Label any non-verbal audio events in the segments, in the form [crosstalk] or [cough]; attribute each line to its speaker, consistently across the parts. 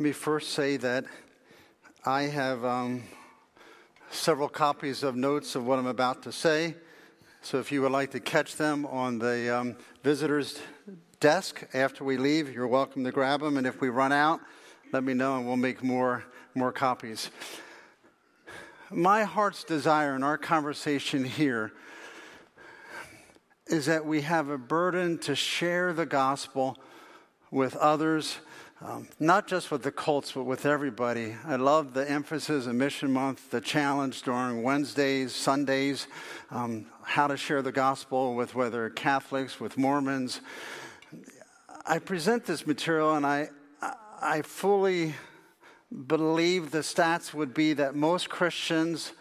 Speaker 1: Let me first say that I have um, several copies of notes of what I'm about to say. So if you would like to catch them on the um, visitor's desk after we leave, you're welcome to grab them. And if we run out, let me know and we'll make more, more copies. My heart's desire in our conversation here is that we have a burden to share the gospel with others um, not just with the Colts, but with everybody. I love the emphasis of Mission Month, the challenge during Wednesdays, Sundays, um, how to share the gospel with whether Catholics, with Mormons. I present this material and I, I fully believe the stats would be that most Christians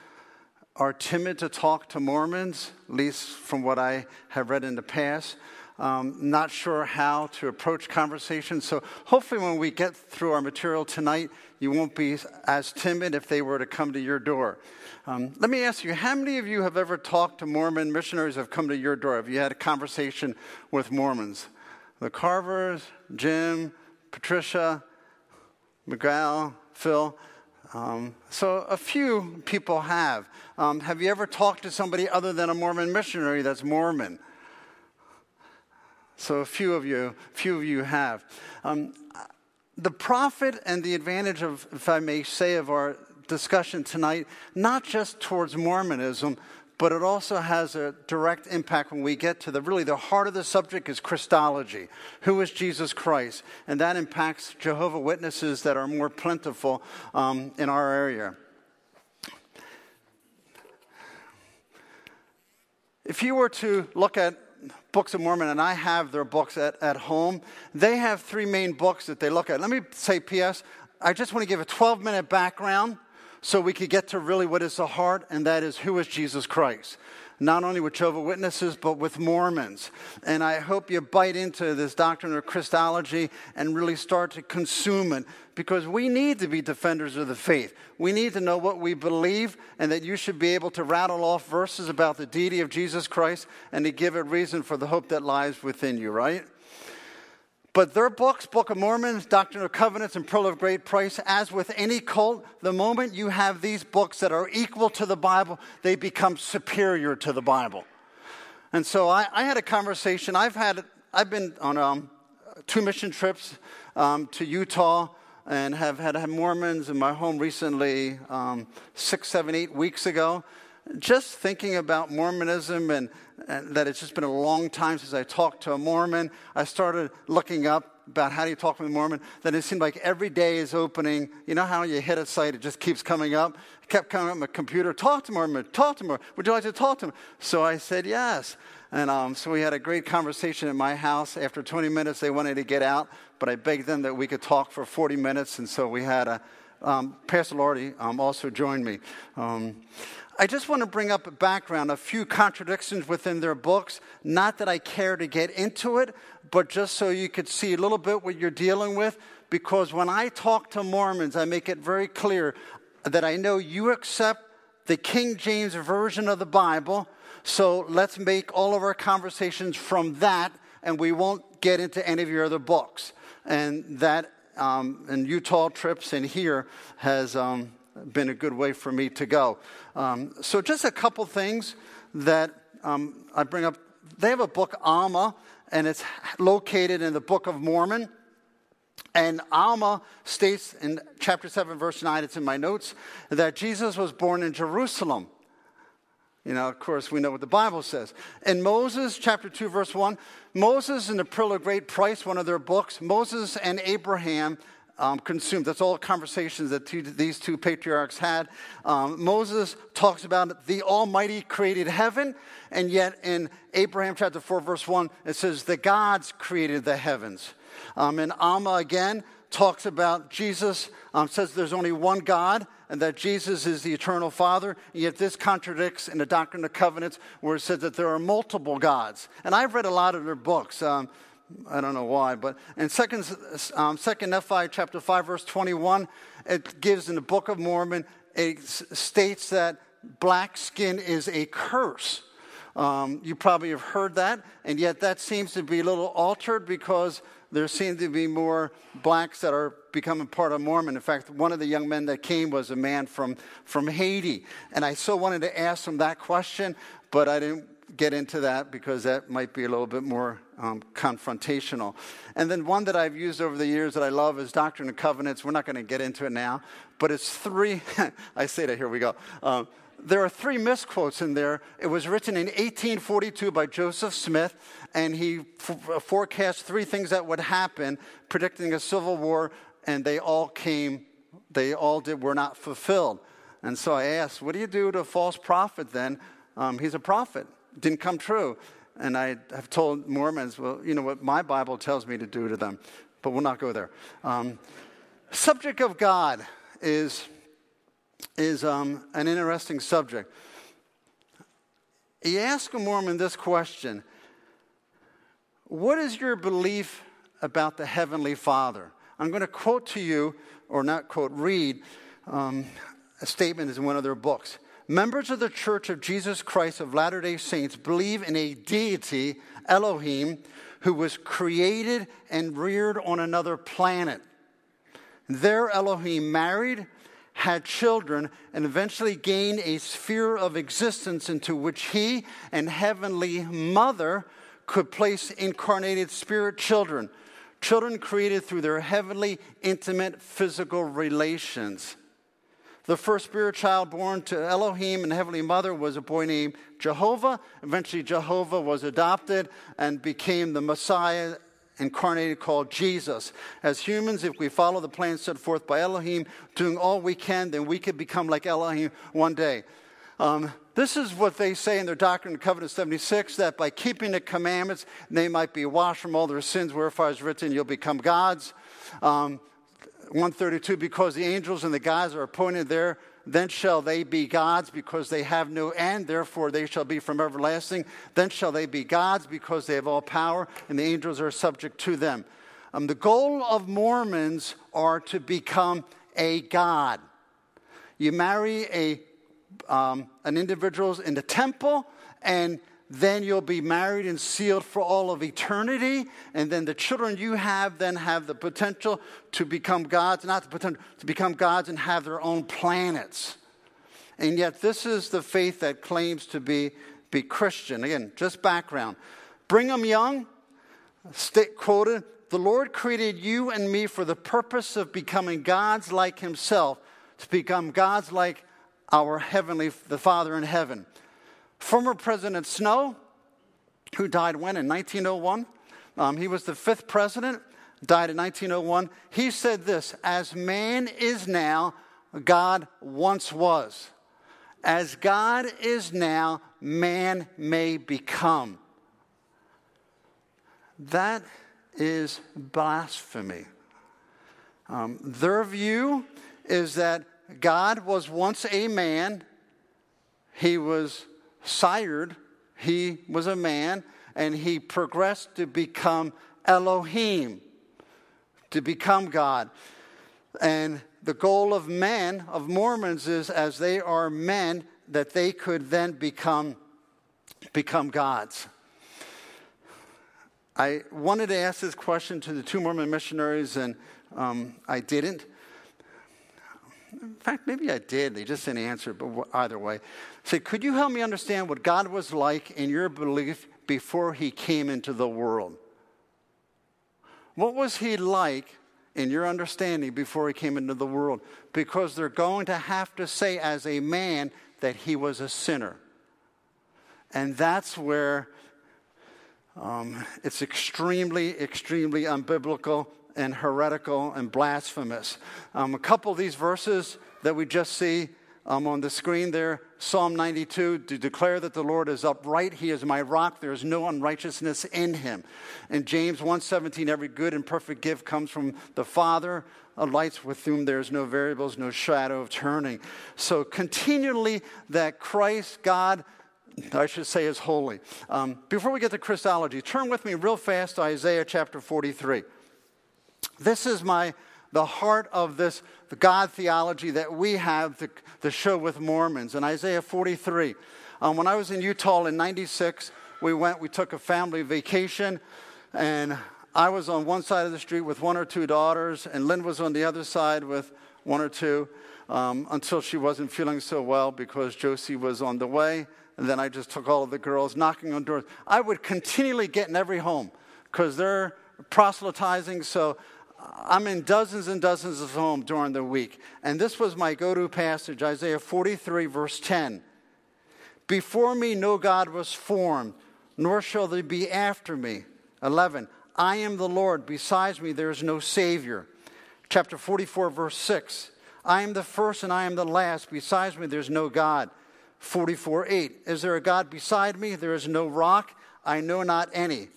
Speaker 1: are timid to talk to Mormons, at least from what I have read in the past um, not sure how to approach conversations. So hopefully, when we get through our material tonight, you won't be as timid if they were to come to your door. Um, let me ask you, how many of you have ever talked to Mormon missionaries have come to your door? Have you had a conversation with Mormons? The Carvers, Jim, Patricia, Miguel, Phil. Um, so a few people have. Um, have you ever talked to somebody other than a Mormon missionary that's Mormon? So a few of you, few of you have. Um, the profit and the advantage of, if I may say, of our discussion tonight, not just towards Mormonism, but it also has a direct impact when we get to the really the heart of the subject is Christology. Who is Jesus Christ? And that impacts Jehovah Witnesses that are more plentiful um, in our area. If you were to look at Books of Mormon, and I have their books at, at home. They have three main books that they look at. Let me say, P.S., I just want to give a 12 minute background so we could get to really what is the heart, and that is who is Jesus Christ not only with Jehovah Witnesses, but with Mormons. And I hope you bite into this doctrine of Christology and really start to consume it because we need to be defenders of the faith. We need to know what we believe, and that you should be able to rattle off verses about the deity of Jesus Christ and to give a reason for the hope that lies within you, right? But their books, Book of Mormon, Doctrine of Covenants, and Pearl of Great Price, as with any cult, the moment you have these books that are equal to the Bible, they become superior to the Bible. And so I, I had a conversation. I've had, I've been on um, two mission trips um, to Utah and have had Mormons in my home recently, um, six, seven, eight weeks ago just thinking about Mormonism and, and, that it's just been a long time since I talked to a Mormon, I started looking up about how do you talk with a Mormon. Then it seemed like every day is opening. You know how you hit a site, it just keeps coming up? It kept coming up on my computer. Talk to Mormon, talk to Mormon. Would you like to talk to him? So I said yes. And um, so we had a great conversation at my house. After 20 minutes, they wanted to get out, but I begged them that we could talk for 40 minutes. And so we had a, um, Pastor Lordy um, also joined me. I just want to bring up a background, a few contradictions within their books. Not that I care to get into it, but just so you could see a little bit what you're dealing with. Because when I talk to Mormons, I make it very clear that I know you accept the King James Version of the Bible. So let's make all of our conversations from that, and we won't get into any of your other books. And that, um, and Utah trips and here has. Um, been a good way for me to go. Um, so, just a couple things that um, I bring up. They have a book, Alma, and it's located in the Book of Mormon. And Alma states in chapter 7, verse 9, it's in my notes, that Jesus was born in Jerusalem. You know, of course, we know what the Bible says. In Moses, chapter 2, verse 1, Moses and the Pearl of Great Price, one of their books, Moses and Abraham um, consumed. That's all conversations that two, these two patriarchs had. Um, Moses talks about the Almighty created heaven, and yet in Abraham chapter 4, verse 1, it says the gods created the heavens. Um, and Alma again talks about Jesus, um, says there's only one God, and that Jesus is the eternal Father. Yet this contradicts in the Doctrine of Covenants, where it says that there are multiple gods. And I've read a lot of their books. Um, I don't know why, but in second, um, second Nephi chapter 5, verse 21, it gives in the Book of Mormon, it states that black skin is a curse. Um, you probably have heard that, and yet that seems to be a little altered because there seem to be more blacks that are becoming part of Mormon. In fact, one of the young men that came was a man from, from Haiti. And I so wanted to ask him that question, but I didn't get into that because that might be a little bit more um, confrontational. And then one that I've used over the years that I love is Doctrine and Covenants. We're not going to get into it now, but it's three. [laughs] I say that, here we go. Um, there are three misquotes in there. It was written in 1842 by Joseph Smith, and he f- forecast three things that would happen, predicting a civil war, and they all came, they all did, were not fulfilled. And so I asked, what do you do to a false prophet then? Um, he's a prophet. Didn't come true. And I have told Mormons, well, you know what my Bible tells me to do to them, but we'll not go there. Um, subject of God is is um, an interesting subject. You ask a Mormon this question What is your belief about the Heavenly Father? I'm going to quote to you, or not quote, read um, a statement in one of their books. Members of the Church of Jesus Christ of Latter day Saints believe in a deity, Elohim, who was created and reared on another planet. Their Elohim married, had children, and eventually gained a sphere of existence into which he and Heavenly Mother could place incarnated spirit children, children created through their heavenly, intimate, physical relations. The first spirit child born to Elohim and Heavenly Mother was a boy named Jehovah. Eventually, Jehovah was adopted and became the Messiah incarnated called Jesus. As humans, if we follow the plan set forth by Elohim, doing all we can, then we could become like Elohim one day. Um, this is what they say in their Doctrine and Covenant 76 that by keeping the commandments, they might be washed from all their sins, wherefore is written, you'll become gods. Um, 132, because the angels and the gods are appointed there then shall they be gods because they have no end, therefore they shall be from everlasting. Then shall they be gods because they have all power, and the angels are subject to them. Um, the goal of Mormons are to become a god. You marry a, um, an individual in the temple, and then you'll be married and sealed for all of eternity. And then the children you have then have the potential to become gods, not the potential to become gods and have their own planets. And yet, this is the faith that claims to be, be Christian. Again, just background. Brigham Young, state quoted, the Lord created you and me for the purpose of becoming gods like Himself, to become gods like our heavenly, the Father in heaven. Former President Snow, who died when? In 1901. Um, he was the fifth president, died in 1901. He said this As man is now, God once was. As God is now, man may become. That is blasphemy. Um, their view is that God was once a man, he was sired, he was a man, and he progressed to become Elohim, to become God. And the goal of men, of Mormons, is as they are men, that they could then become, become gods. I wanted to ask this question to the two Mormon missionaries, and um, I didn't. In fact, maybe I did. They just didn't answer, but either way. Say, could you help me understand what God was like in your belief before he came into the world? What was he like in your understanding before he came into the world? Because they're going to have to say, as a man, that he was a sinner. And that's where um, it's extremely, extremely unbiblical and heretical and blasphemous. Um, a couple of these verses that we just see um, on the screen there Psalm 92 to declare that the Lord is upright. He is my rock. There is no unrighteousness in him. In James 1:17, every good and perfect gift comes from the Father of lights with whom there is no variables, no shadow of turning. So continually that Christ, God, I should say, is holy. Um, before we get to Christology, turn with me real fast to Isaiah chapter 43. This is my the heart of this God theology that we have to, to show with Mormons. In Isaiah 43, Um, when I was in Utah in 96, we went, we took a family vacation, and I was on one side of the street with one or two daughters, and Lynn was on the other side with one or two um, until she wasn't feeling so well because Josie was on the way. And then I just took all of the girls knocking on doors. I would continually get in every home because they're proselytizing. So I'm in dozens and dozens of homes during the week. And this was my go to passage Isaiah 43, verse 10. Before me no God was formed, nor shall there be after me. 11. I am the Lord, besides me there is no Savior. Chapter 44, verse 6. I am the first and I am the last, besides me there's no God. 44, 8. Is there a God beside me? There is no rock, I know not any.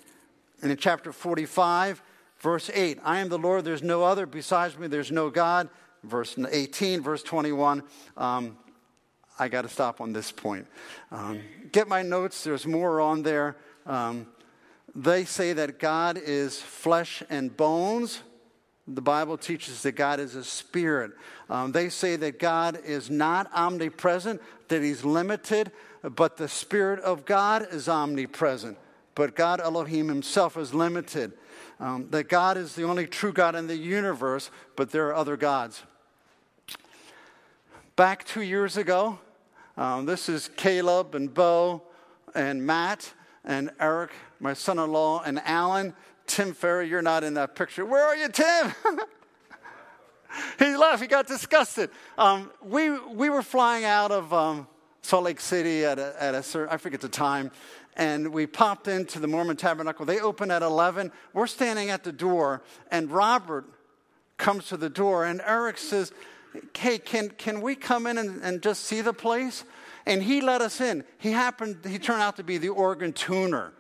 Speaker 1: And in chapter 45, verse 8, I am the Lord, there's no other. Besides me, there's no God. Verse 18, verse 21. Um, I got to stop on this point. Um, get my notes, there's more on there. Um, they say that God is flesh and bones. The Bible teaches that God is a spirit. Um, they say that God is not omnipresent, that He's limited, but the Spirit of God is omnipresent. But God Elohim Himself is limited. Um, that God is the only true God in the universe, but there are other gods. Back two years ago, um, this is Caleb and Bo and Matt and Eric, my son in law, and Alan. Tim Ferry, you're not in that picture. Where are you, Tim? [laughs] he left. He got disgusted. Um, we, we were flying out of um, Salt Lake City at a, at a certain, I forget the time, and we popped into the Mormon Tabernacle. They open at 11. We're standing at the door, and Robert comes to the door, and Eric says, Hey, can, can we come in and, and just see the place? And he let us in. He happened, he turned out to be the organ tuner.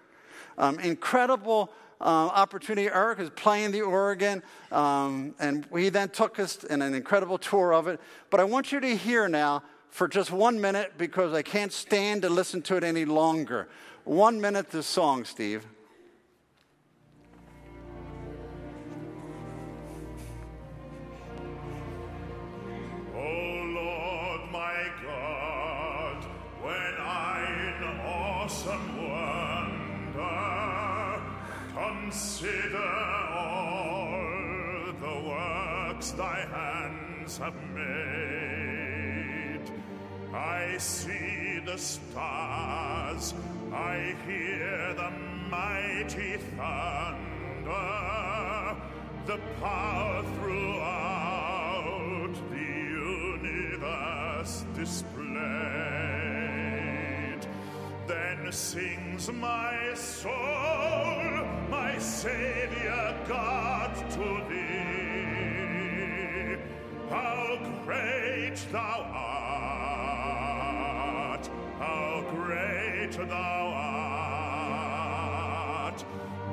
Speaker 1: Um, incredible uh, opportunity. Eric is playing the organ, um, and he then took us in an incredible tour of it. But I want you to hear now for just one minute because I can't stand to listen to it any longer. One minute this song, Steve.
Speaker 2: Oh Lord my God, when I in awesome wonder consider all the works thy hands have made. I see the stars, I hear the mighty thunder, the power throughout the universe displayed. Then sings my soul my Savior God to thee. How great thou art, how great thou.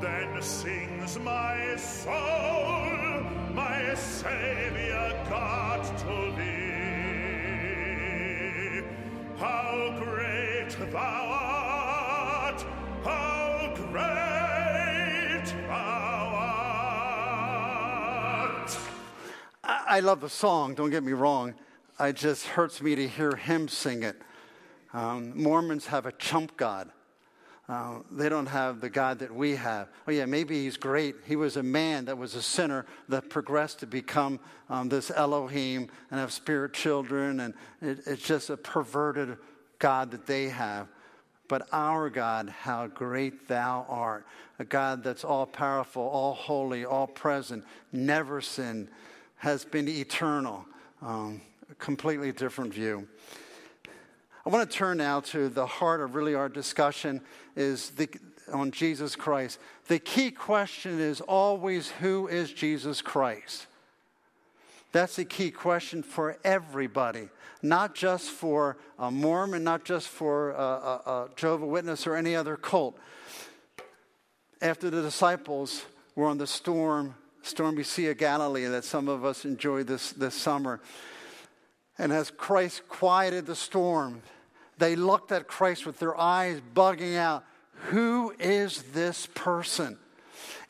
Speaker 2: Then sings my soul, my Savior God to thee. How great thou art, how great
Speaker 1: I love the song, don't get me wrong. It just hurts me to hear him sing it. Um, Mormons have a chump God. Uh, they don't have the God that we have. Oh, yeah, maybe he's great. He was a man that was a sinner that progressed to become um, this Elohim and have spirit children, and it, it's just a perverted God that they have. But our God, how great thou art. A God that's all powerful, all holy, all present, never sinned, has been eternal. Um, completely different view. I want to turn now to the heart of really our discussion is the, on Jesus Christ. The key question is always who is Jesus Christ? That's the key question for everybody, not just for a Mormon, not just for a, a, a Jehovah Witness or any other cult. After the disciples were on the storm stormy Sea of Galilee that some of us enjoyed this, this summer. And as Christ quieted the storm, they looked at Christ with their eyes bugging out Who is this person?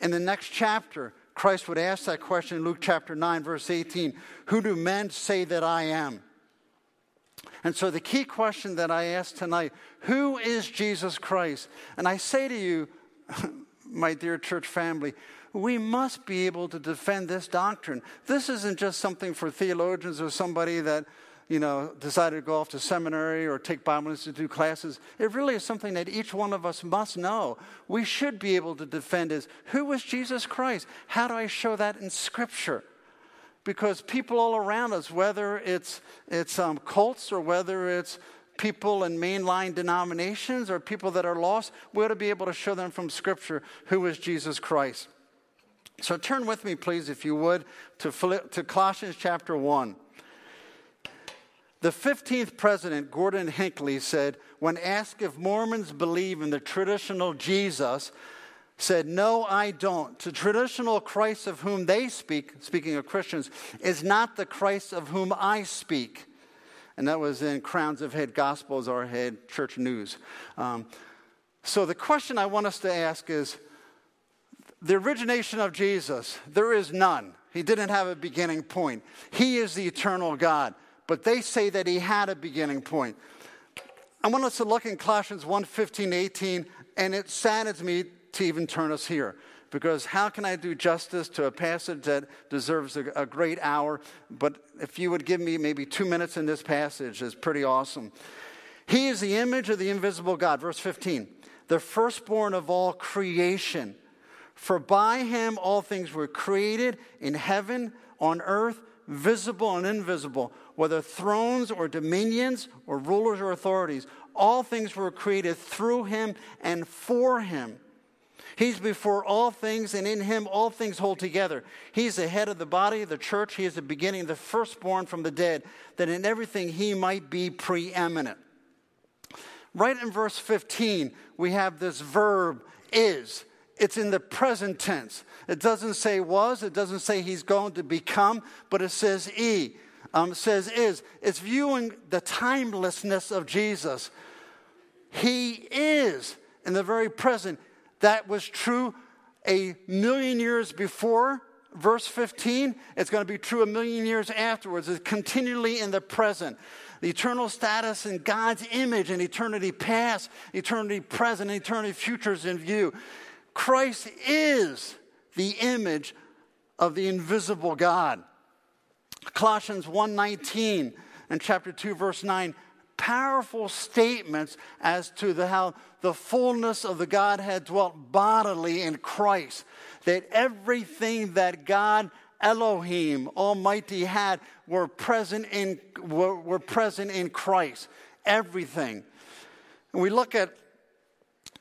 Speaker 1: In the next chapter, Christ would ask that question in Luke chapter 9, verse 18 Who do men say that I am? And so, the key question that I ask tonight who is Jesus Christ? And I say to you, [laughs] my dear church family, we must be able to defend this doctrine. This isn't just something for theologians or somebody that, you know, decided to go off to seminary or take Bible Institute classes. It really is something that each one of us must know. We should be able to defend is who was Jesus Christ? How do I show that in Scripture? Because people all around us, whether it's, it's um, cults or whether it's people in mainline denominations or people that are lost, we ought to be able to show them from Scripture who is Jesus Christ. So turn with me, please, if you would, to, to Colossians chapter 1. The 15th president, Gordon Hinckley, said, when asked if Mormons believe in the traditional Jesus, said, No, I don't. The traditional Christ of whom they speak, speaking of Christians, is not the Christ of whom I speak. And that was in Crowns of Head Gospels or Head Church News. Um, so the question I want us to ask is the origination of Jesus, there is none. He didn't have a beginning point. He is the eternal God, but they say that he had a beginning point. I want us to look in Colossians 1 15, 18, and it saddens me to even turn us here. Because how can I do justice to a passage that deserves a, a great hour? But if you would give me maybe two minutes in this passage, is pretty awesome. He is the image of the invisible God. Verse 15, the firstborn of all creation. For by him all things were created in heaven, on earth, visible and invisible, whether thrones or dominions or rulers or authorities. All things were created through him and for him. He's before all things, and in him all things hold together. He's the head of the body, the church. He is the beginning, the firstborn from the dead, that in everything he might be preeminent. Right in verse 15, we have this verb is. It's in the present tense. It doesn't say was, it doesn't say he's going to become, but it says e. Um, says is. It's viewing the timelessness of Jesus. He is in the very present. That was true a million years before verse 15. It's going to be true a million years afterwards. It's continually in the present. The eternal status in God's image and eternity past, eternity present, eternity future is in view. Christ is the image of the invisible God. Colossians 1:19 and chapter 2 verse 9 powerful statements as to the, how the fullness of the Godhead dwelt bodily in Christ. That everything that God Elohim Almighty had were present in, were, were present in Christ. Everything. And we look at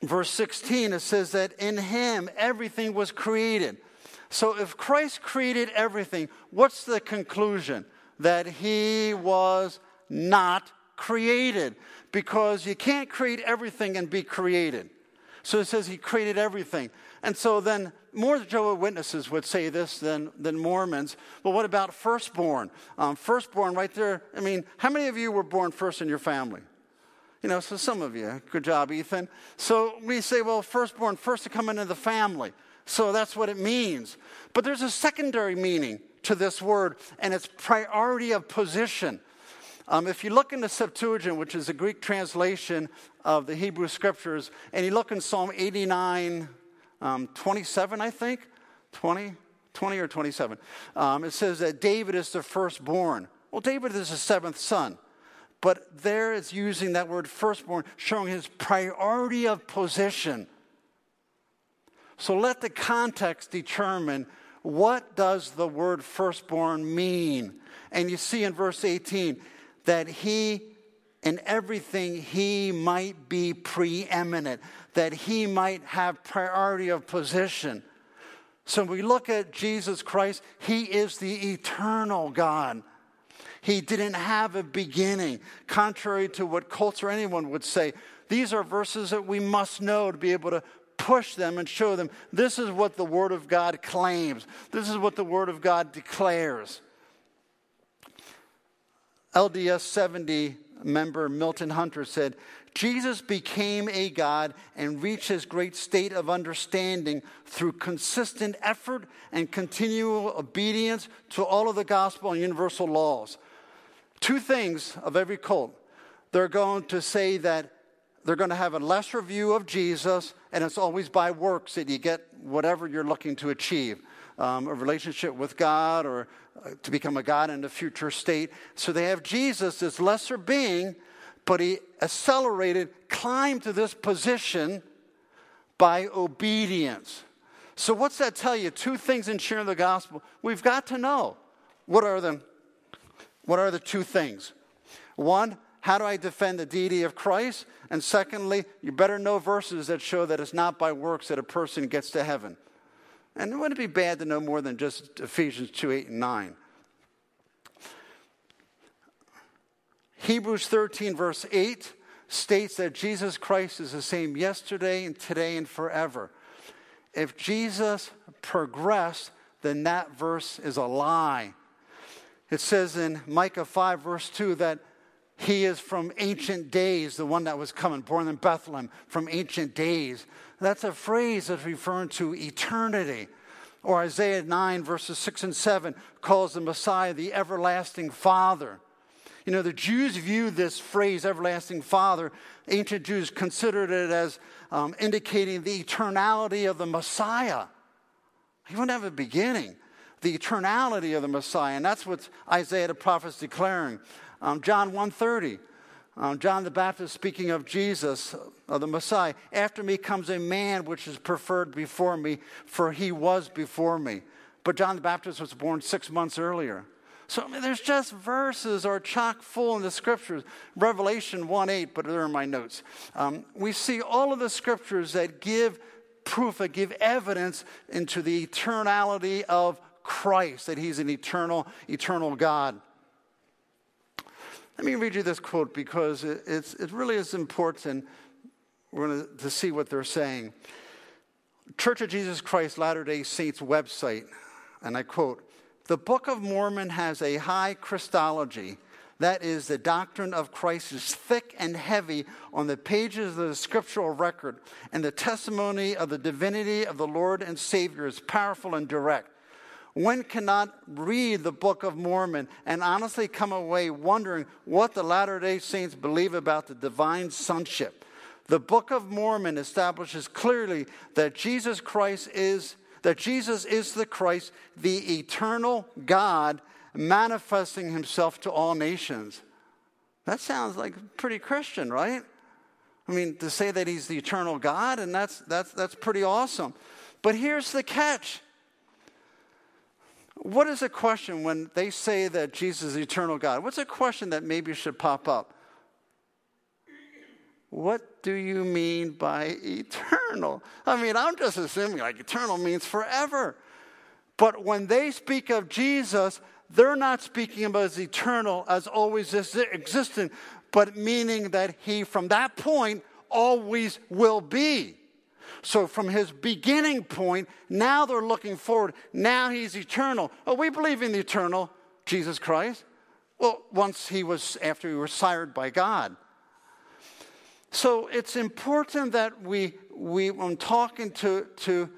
Speaker 1: verse 16, it says that in him everything was created. So if Christ created everything, what's the conclusion? That he was not created. Because you can't create everything and be created. So it says he created everything. And so then more Jehovah Witnesses would say this than, than Mormons. But what about firstborn? Um, firstborn, right there. I mean, how many of you were born first in your family? You know, so some of you, good job, Ethan. So we say, well, firstborn, first to come into the family. So that's what it means. But there's a secondary meaning to this word, and it's priority of position. Um, if you look in the Septuagint, which is a Greek translation of the Hebrew scriptures, and you look in Psalm 89, um, 27, I think, 20, 20 or 27, um, it says that David is the firstborn. Well, David is the seventh son. But there it's using that word firstborn, showing his priority of position. So let the context determine what does the word firstborn mean. And you see in verse 18 that he in everything he might be preeminent, that he might have priority of position. So when we look at Jesus Christ, he is the eternal God. He didn't have a beginning, contrary to what cults or anyone would say. These are verses that we must know to be able to push them and show them this is what the Word of God claims, this is what the Word of God declares. LDS 70 member Milton Hunter said, Jesus became a God and reached his great state of understanding through consistent effort and continual obedience to all of the gospel and universal laws. Two things of every cult. They're going to say that they're going to have a lesser view of Jesus, and it's always by works that you get whatever you're looking to achieve um, a relationship with God or uh, to become a God in the future state. So they have Jesus, this lesser being, but he accelerated, climbed to this position by obedience. So, what's that tell you? Two things in sharing the gospel. We've got to know what are the, what are the two things? One, how do I defend the deity of Christ? And secondly, you better know verses that show that it's not by works that a person gets to heaven. And it wouldn't it be bad to know more than just Ephesians 2 8 and 9. Hebrews 13, verse 8 states that Jesus Christ is the same yesterday and today and forever. If Jesus progressed, then that verse is a lie. It says in Micah 5, verse 2, that he is from ancient days, the one that was coming, born in Bethlehem, from ancient days. That's a phrase that's referring to eternity. Or Isaiah 9, verses 6 and 7, calls the Messiah the everlasting Father. You know, the Jews viewed this phrase, everlasting Father, ancient Jews considered it as um, indicating the eternality of the Messiah. He wouldn't have a beginning, the eternality of the Messiah. And that's what Isaiah the prophet is declaring. Um, John 1.30, um, John the Baptist speaking of Jesus, of the Messiah. After me comes a man which is preferred before me, for he was before me. But John the Baptist was born six months earlier. So I mean, there's just verses are chock full in the scriptures. Revelation 1 8, but they're in my notes. Um, we see all of the scriptures that give proof, that give evidence into the eternality of Christ, that he's an eternal, eternal God. Let me read you this quote because it, it's, it really is important. We're to, to see what they're saying. Church of Jesus Christ Latter day Saints website, and I quote The Book of Mormon has a high Christology. That is, the doctrine of Christ is thick and heavy on the pages of the scriptural record, and the testimony of the divinity of the Lord and Savior is powerful and direct. One cannot read the Book of Mormon and honestly come away wondering what the Latter day Saints believe about the divine sonship. The Book of Mormon establishes clearly that Jesus Christ is that Jesus is the Christ, the eternal God manifesting himself to all nations. That sounds like pretty Christian, right? I mean, to say that he's the eternal God, and that's, that's, that's pretty awesome. But here's the catch what is a question when they say that Jesus is eternal God? What's a question that maybe should pop up? What do you mean by eternal? I mean, I'm just assuming like eternal means forever. But when they speak of Jesus, they're not speaking about as eternal as always existent, but meaning that he from that point always will be. So, from his beginning point, now they're looking forward. Now he's eternal. Oh, we believe in the eternal Jesus Christ. Well, once he was, after he was sired by God. So, it's important that we, we when talking to, to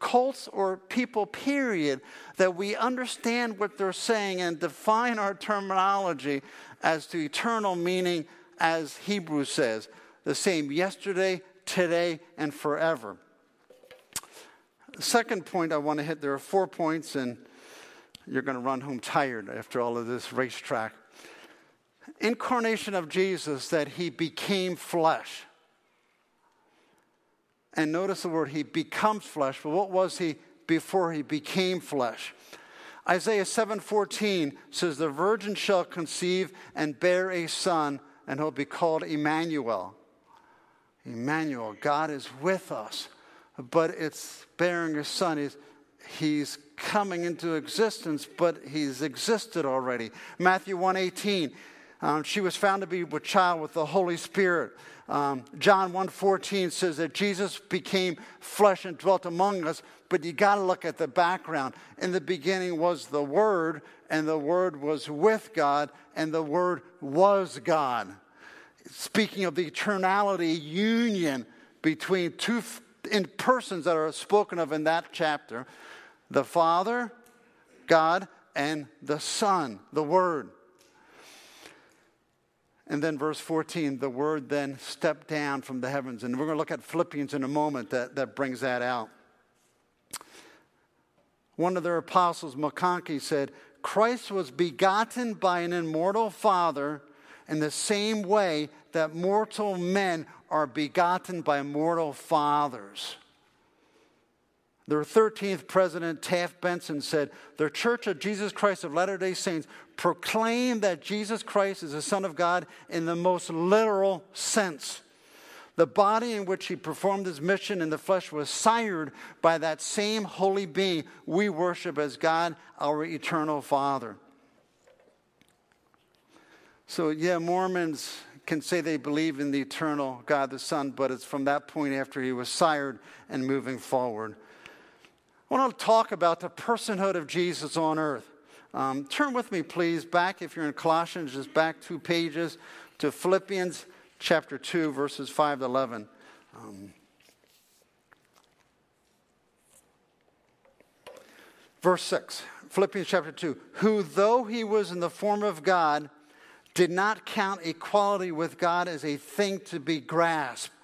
Speaker 1: cults or people, period, that we understand what they're saying and define our terminology as to eternal meaning, as Hebrews says, the same yesterday, today, and forever. Second point I want to hit there are four points, and you're going to run home tired after all of this racetrack. Incarnation of Jesus, that he became flesh. And notice the word, he becomes flesh. But what was he before he became flesh? Isaiah 7:14 says, "The virgin shall conceive and bear a son, and he'll be called Emmanuel." Emmanuel, God is with us. But it's bearing a son. He's, he's coming into existence, but he's existed already. Matthew 118, um, she was found to be with child with the Holy Spirit. Um, John 1.14 says that Jesus became flesh and dwelt among us, but you got to look at the background. In the beginning was the Word, and the Word was with God, and the Word was God speaking of the eternality union between two in persons that are spoken of in that chapter the Father, God, and the Son, the Word. And then verse 14, the word then stepped down from the heavens. And we're going to look at Philippians in a moment that, that brings that out. One of their apostles, McConkie, said, Christ was begotten by an immortal Father in the same way that mortal men are begotten by mortal fathers. Their 13th president, Taft Benson, said, The Church of Jesus Christ of Latter day Saints proclaim that Jesus Christ is the Son of God in the most literal sense. The body in which he performed his mission in the flesh was sired by that same holy being we worship as God, our eternal Father. So, yeah, Mormons can say they believe in the eternal God the Son, but it's from that point after he was sired and moving forward. I want to talk about the personhood of Jesus on earth. Um, turn with me, please, back, if you're in Colossians, just back two pages to Philippians chapter 2, verses 5 to 11. Um, verse 6, Philippians chapter 2. Who, though he was in the form of God, did not count equality with God as a thing to be grasped,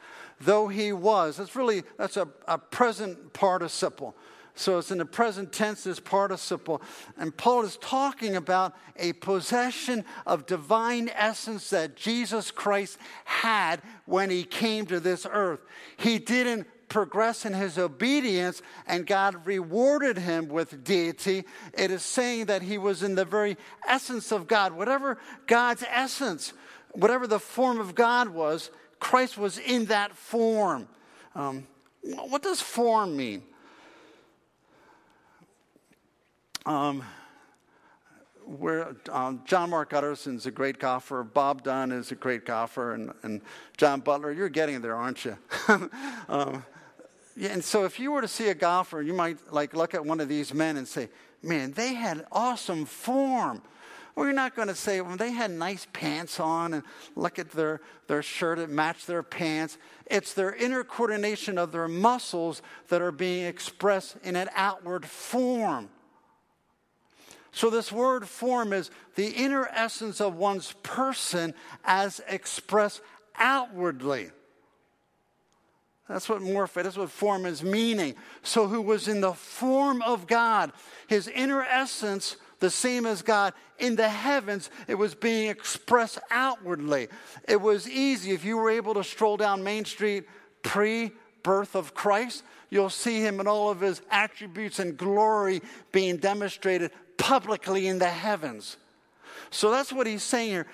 Speaker 1: though he was. That's really, that's a, a present participle. So it's in the present tense, this participle. And Paul is talking about a possession of divine essence that Jesus Christ had when he came to this earth. He didn't progress in his obedience and God rewarded him with deity, it is saying that he was in the very essence of God. Whatever God's essence, whatever the form of God was, Christ was in that form. Um, what does form mean? Um, where um, John Mark Utterson's a great golfer, Bob Dunn is a great golfer, and, and John Butler, you're getting there, aren't you? [laughs] um, and so if you were to see a golfer, you might like look at one of these men and say, man, they had awesome form. Well, you're not going to say, well, they had nice pants on and look at their, their shirt, it matched their pants. It's their inner coordination of their muscles that are being expressed in an outward form. So, this word form is the inner essence of one's person as expressed outwardly. That's what morphe, that's what form is meaning. So, who was in the form of God, his inner essence, the same as God, in the heavens, it was being expressed outwardly. It was easy. If you were able to stroll down Main Street pre birth of Christ, you'll see him in all of his attributes and glory being demonstrated publicly in the heavens. So that's what he's saying here.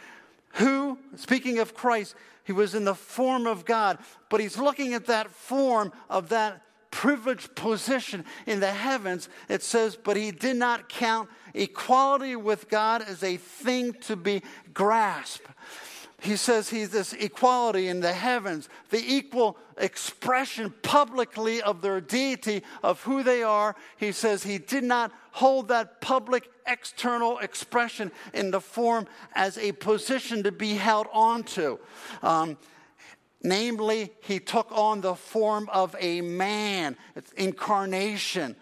Speaker 1: Who, speaking of Christ, he was in the form of God, but he's looking at that form of that privileged position in the heavens. It says, but he did not count equality with God as a thing to be grasped. He says he's this equality in the heavens, the equal expression publicly of their deity, of who they are. He says he did not hold that public external expression in the form as a position to be held onto. Um, namely, he took on the form of a man, it's incarnation.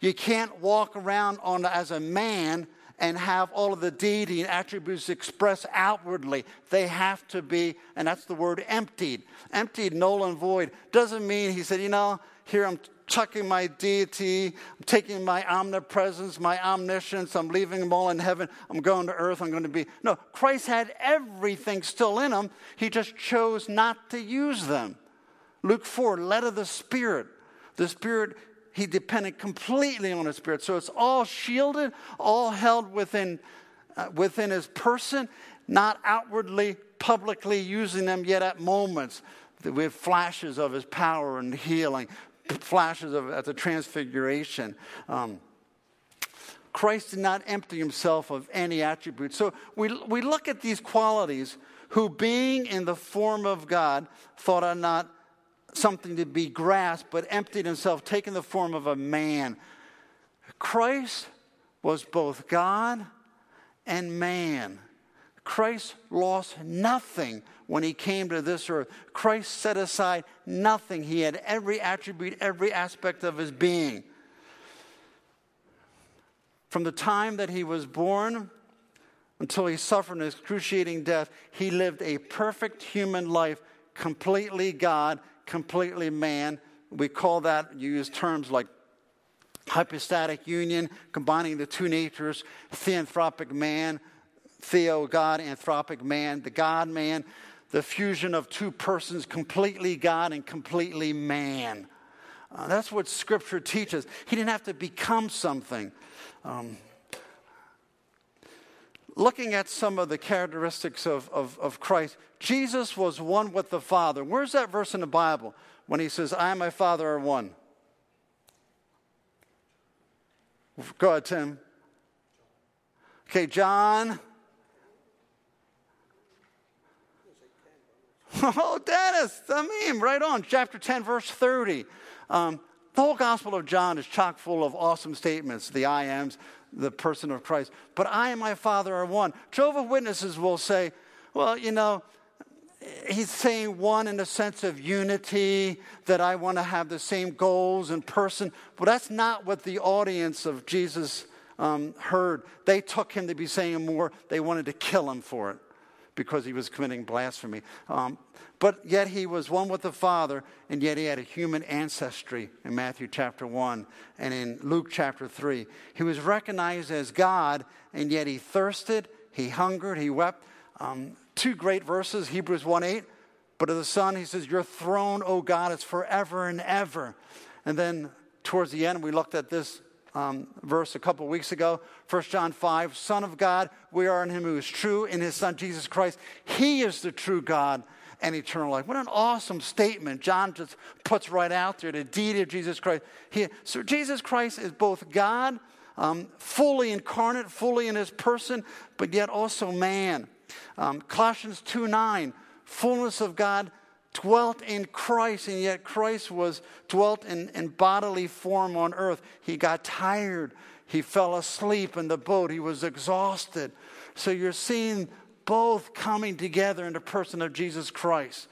Speaker 1: You can't walk around on, as a man and have all of the deity and attributes expressed outwardly. They have to be, and that's the word emptied. Emptied, null and void. Doesn't mean he said, you know, here I'm chucking my deity, I'm taking my omnipresence, my omniscience, I'm leaving them all in heaven, I'm going to earth, I'm going to be. No, Christ had everything still in him. He just chose not to use them. Luke 4, led of the Spirit. The Spirit he depended completely on his spirit. So it's all shielded, all held within, uh, within his person, not outwardly, publicly using them yet at moments. with flashes of his power and healing, flashes of at the transfiguration. Um, Christ did not empty himself of any attribute. So we, we look at these qualities who, being in the form of God, thought are not something to be grasped, but emptied himself, taking the form of a man. Christ was both God and man. Christ lost nothing when he came to this earth. Christ set aside nothing. He had every attribute, every aspect of his being. From the time that he was born until he suffered an excruciating death, he lived a perfect human life, completely God, completely man. We call that, you use terms like hypostatic union, combining the two natures, theanthropic man, theo God, anthropic man, the God man, the fusion of two persons, completely God and completely man. Uh, that's what Scripture teaches. He didn't have to become something. Um, looking at some of the characteristics of, of, of Christ, Jesus was one with the Father. Where's that verse in the Bible when he says, I and my Father are one? Go ahead, Tim. Okay, John. [laughs] Oh, Dennis, I mean, right on. Chapter 10, verse 30. Um, the whole Gospel of John is chock full of awesome statements, the I ams, the person of Christ. But I and my Father are one. Jehovah Witnesses will say, well, you know, he's saying one in the sense of unity, that I want to have the same goals in person. But that's not what the audience of Jesus um, heard. They took him to be saying more. They wanted to kill him for it because he was committing blasphemy. Um, but yet he was one with the Father, and yet he had a human ancestry in Matthew chapter 1 and in Luke chapter 3. He was recognized as God, and yet he thirsted, he hungered, he wept. Um, two great verses, Hebrews 1 8. But of the Son, he says, Your throne, O God, is forever and ever. And then towards the end, we looked at this um, verse a couple weeks ago, 1 John 5, Son of God, we are in him who is true, in his Son Jesus Christ. He is the true God and eternal life. What an awesome statement. John just puts right out there the deity of Jesus Christ. He, so Jesus Christ is both God, um, fully incarnate, fully in his person, but yet also man. Um, Colossians 2 9, fullness of God dwelt in Christ, and yet Christ was dwelt in, in bodily form on earth. He got tired. He fell asleep in the boat. He was exhausted. So you're seeing both coming together in the person of Jesus Christ.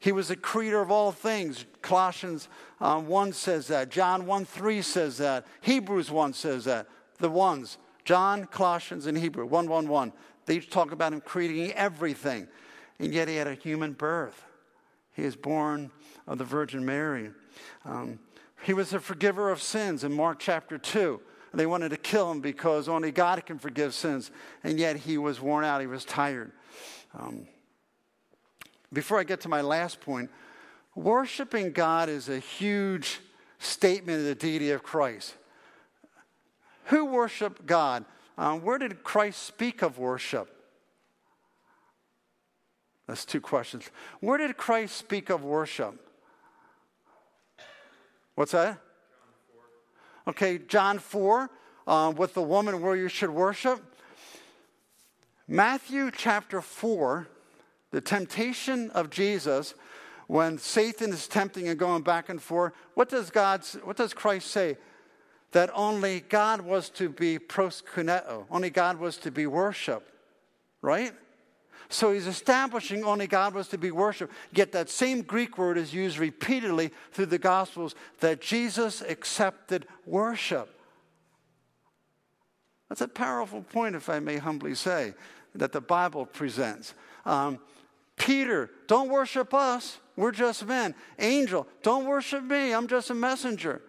Speaker 1: He was the creator of all things. Colossians uh, 1 says that. John 1 3 says that. Hebrews 1 says that. The ones. John, Colossians, and Hebrew. 1 1 1. They talk about him creating everything. And yet he had a human birth. He is born of the Virgin Mary. Um, he was a forgiver of sins in Mark chapter 2. They wanted to kill him because only God can forgive sins. And yet he was worn out, he was tired. Um, before I get to my last point, worshiping God is a huge statement of the deity of Christ. Who worshiped God? Um, where did Christ speak of worship? That's two questions. Where did Christ speak of worship? What's that? Okay, John 4, uh, with the woman where you should worship. Matthew chapter 4, the temptation of Jesus, when Satan is tempting and going back and forth, what does, God, what does Christ say? That only God was to be proskuneo, only God was to be worshiped, right? So he's establishing only God was to be worshiped. Yet that same Greek word is used repeatedly through the Gospels that Jesus accepted worship. That's a powerful point, if I may humbly say, that the Bible presents. Um, Peter, don't worship us. We're just men. Angel, don't worship me. I'm just a messenger.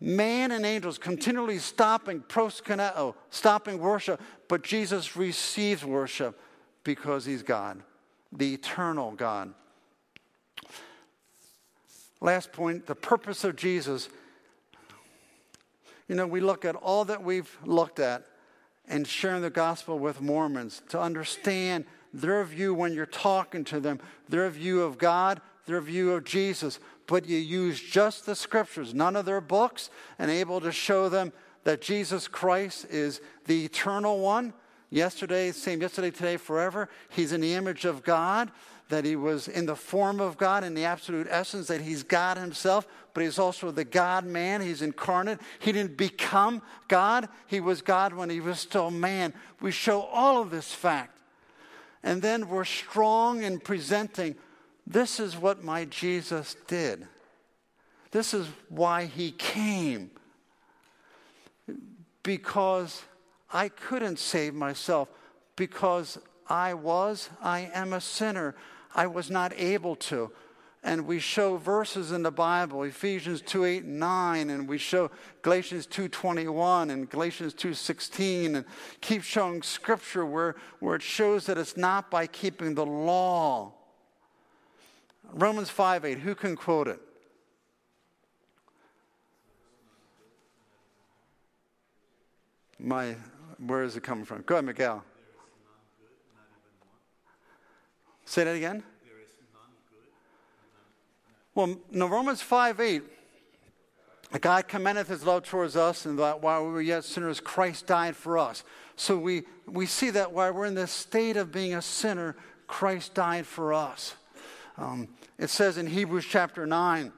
Speaker 1: Man and angels continually stopping proskuneo, stopping worship, but Jesus receives worship because he's God, the eternal God. Last point the purpose of Jesus. You know, we look at all that we've looked at and sharing the gospel with Mormons to understand their view when you're talking to them, their view of God, their view of Jesus but you use just the scriptures, none of their books, and able to show them that Jesus Christ is the eternal one. Yesterday, same yesterday, today, forever. He's in the image of God, that he was in the form of God, in the absolute essence, that he's God himself, but he's also the God man. He's incarnate. He didn't become God, he was God when he was still man. We show all of this fact. And then we're strong in presenting this is what my Jesus did. This is why he came. Because I couldn't save myself because I was, I am a sinner. I was not able to. And we show verses in the Bible, Ephesians 2 8 and 9, and we show Galatians 2 21 and Galatians 2 16, and keep showing scripture where, where it shows that it's not by keeping the law. Romans 5 8, who can quote it? My, where is it coming from? Go ahead, Miguel. Say that again. Well, no, Romans 5 8. God commendeth his love towards us, and that while we were yet sinners, Christ died for us. So we, we see that while we're in this state of being a sinner, Christ died for us. Um, it says in Hebrews chapter 9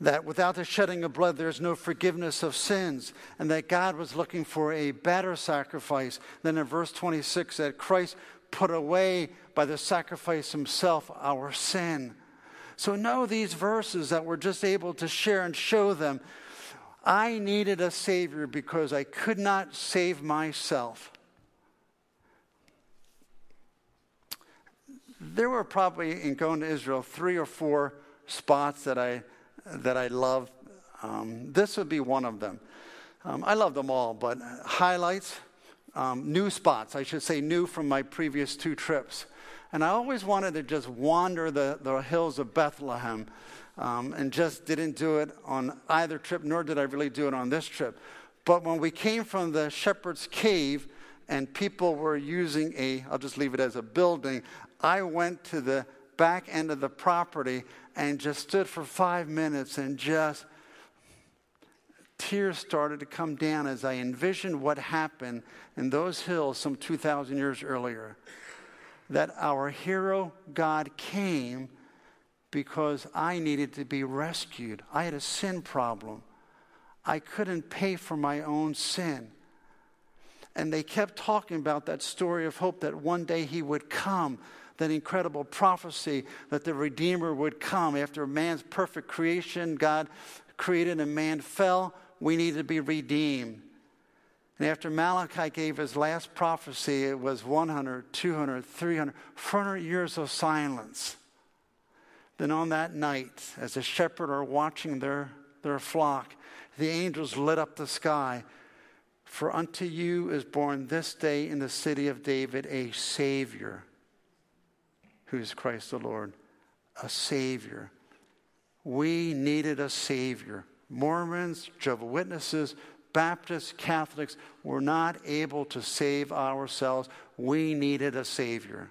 Speaker 1: that without the shedding of blood, there's no forgiveness of sins, and that God was looking for a better sacrifice than in verse 26 that Christ put away by the sacrifice himself our sin. So, know these verses that we're just able to share and show them. I needed a Savior because I could not save myself. There were probably, in going to Israel, three or four spots that I, that I loved. Um, this would be one of them. Um, I love them all, but highlights, um, new spots, I should say, new from my previous two trips. And I always wanted to just wander the, the hills of Bethlehem um, and just didn't do it on either trip, nor did I really do it on this trip. But when we came from the shepherd's cave and people were using a, I'll just leave it as a building, I went to the back end of the property and just stood for five minutes and just tears started to come down as I envisioned what happened in those hills some 2,000 years earlier that our hero God came because I needed to be rescued. I had a sin problem. I couldn't pay for my own sin. And they kept talking about that story of hope that one day he would come, that incredible prophecy that the Redeemer would come. After man's perfect creation, God created and man fell. We needed to be redeemed. And after Malachi gave his last prophecy, it was 100, 200, 300, 400 years of silence. Then on that night, as the shepherds are watching their, their flock, the angels lit up the sky. For unto you is born this day in the city of David a Savior, who is Christ the Lord. A Savior. We needed a Savior. Mormons, Jehovah Witnesses, Baptists, Catholics were not able to save ourselves. We needed a Savior.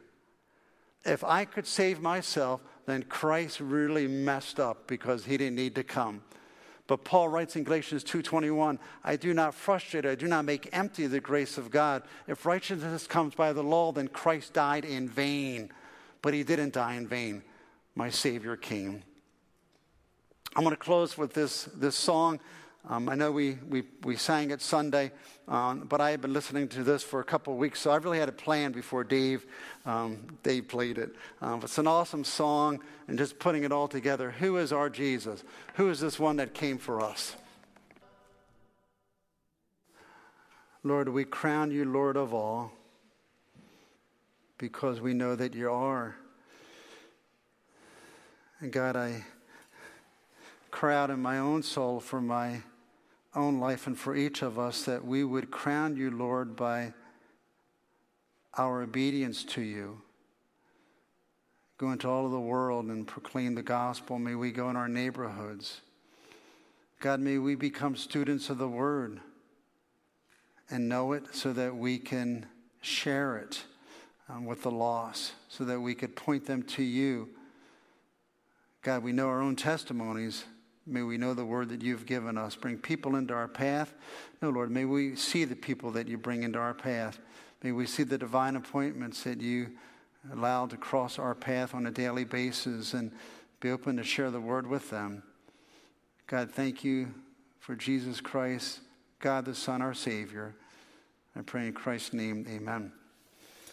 Speaker 1: If I could save myself, then Christ really messed up because he didn't need to come. But Paul writes in Galatians 2:21, I do not frustrate, I do not make empty the grace of God. If righteousness comes by the law, then Christ died in vain. But he didn't die in vain. My Savior came. I'm going to close with this, this song. Um, I know we, we, we sang it Sunday, um, but I had been listening to this for a couple of weeks, so I really had a plan before Dave, um, Dave played it. Um, it's an awesome song, and just putting it all together. Who is our Jesus? Who is this one that came for us? Lord, we crown you Lord of all because we know that you are. And God, I cry out in my own soul for my own life and for each of us that we would crown you, Lord, by our obedience to you. Go into all of the world and proclaim the gospel. May we go in our neighborhoods. God, may we become students of the word and know it so that we can share it um, with the lost, so that we could point them to you. God, we know our own testimonies. May we know the word that you've given us. Bring people into our path. No, Lord, may we see the people that you bring into our path. May we see the divine appointments that you allow to cross our path on a daily basis and be open to share the word with them. God, thank you for Jesus Christ, God the Son, our Savior. I pray in Christ's name, amen.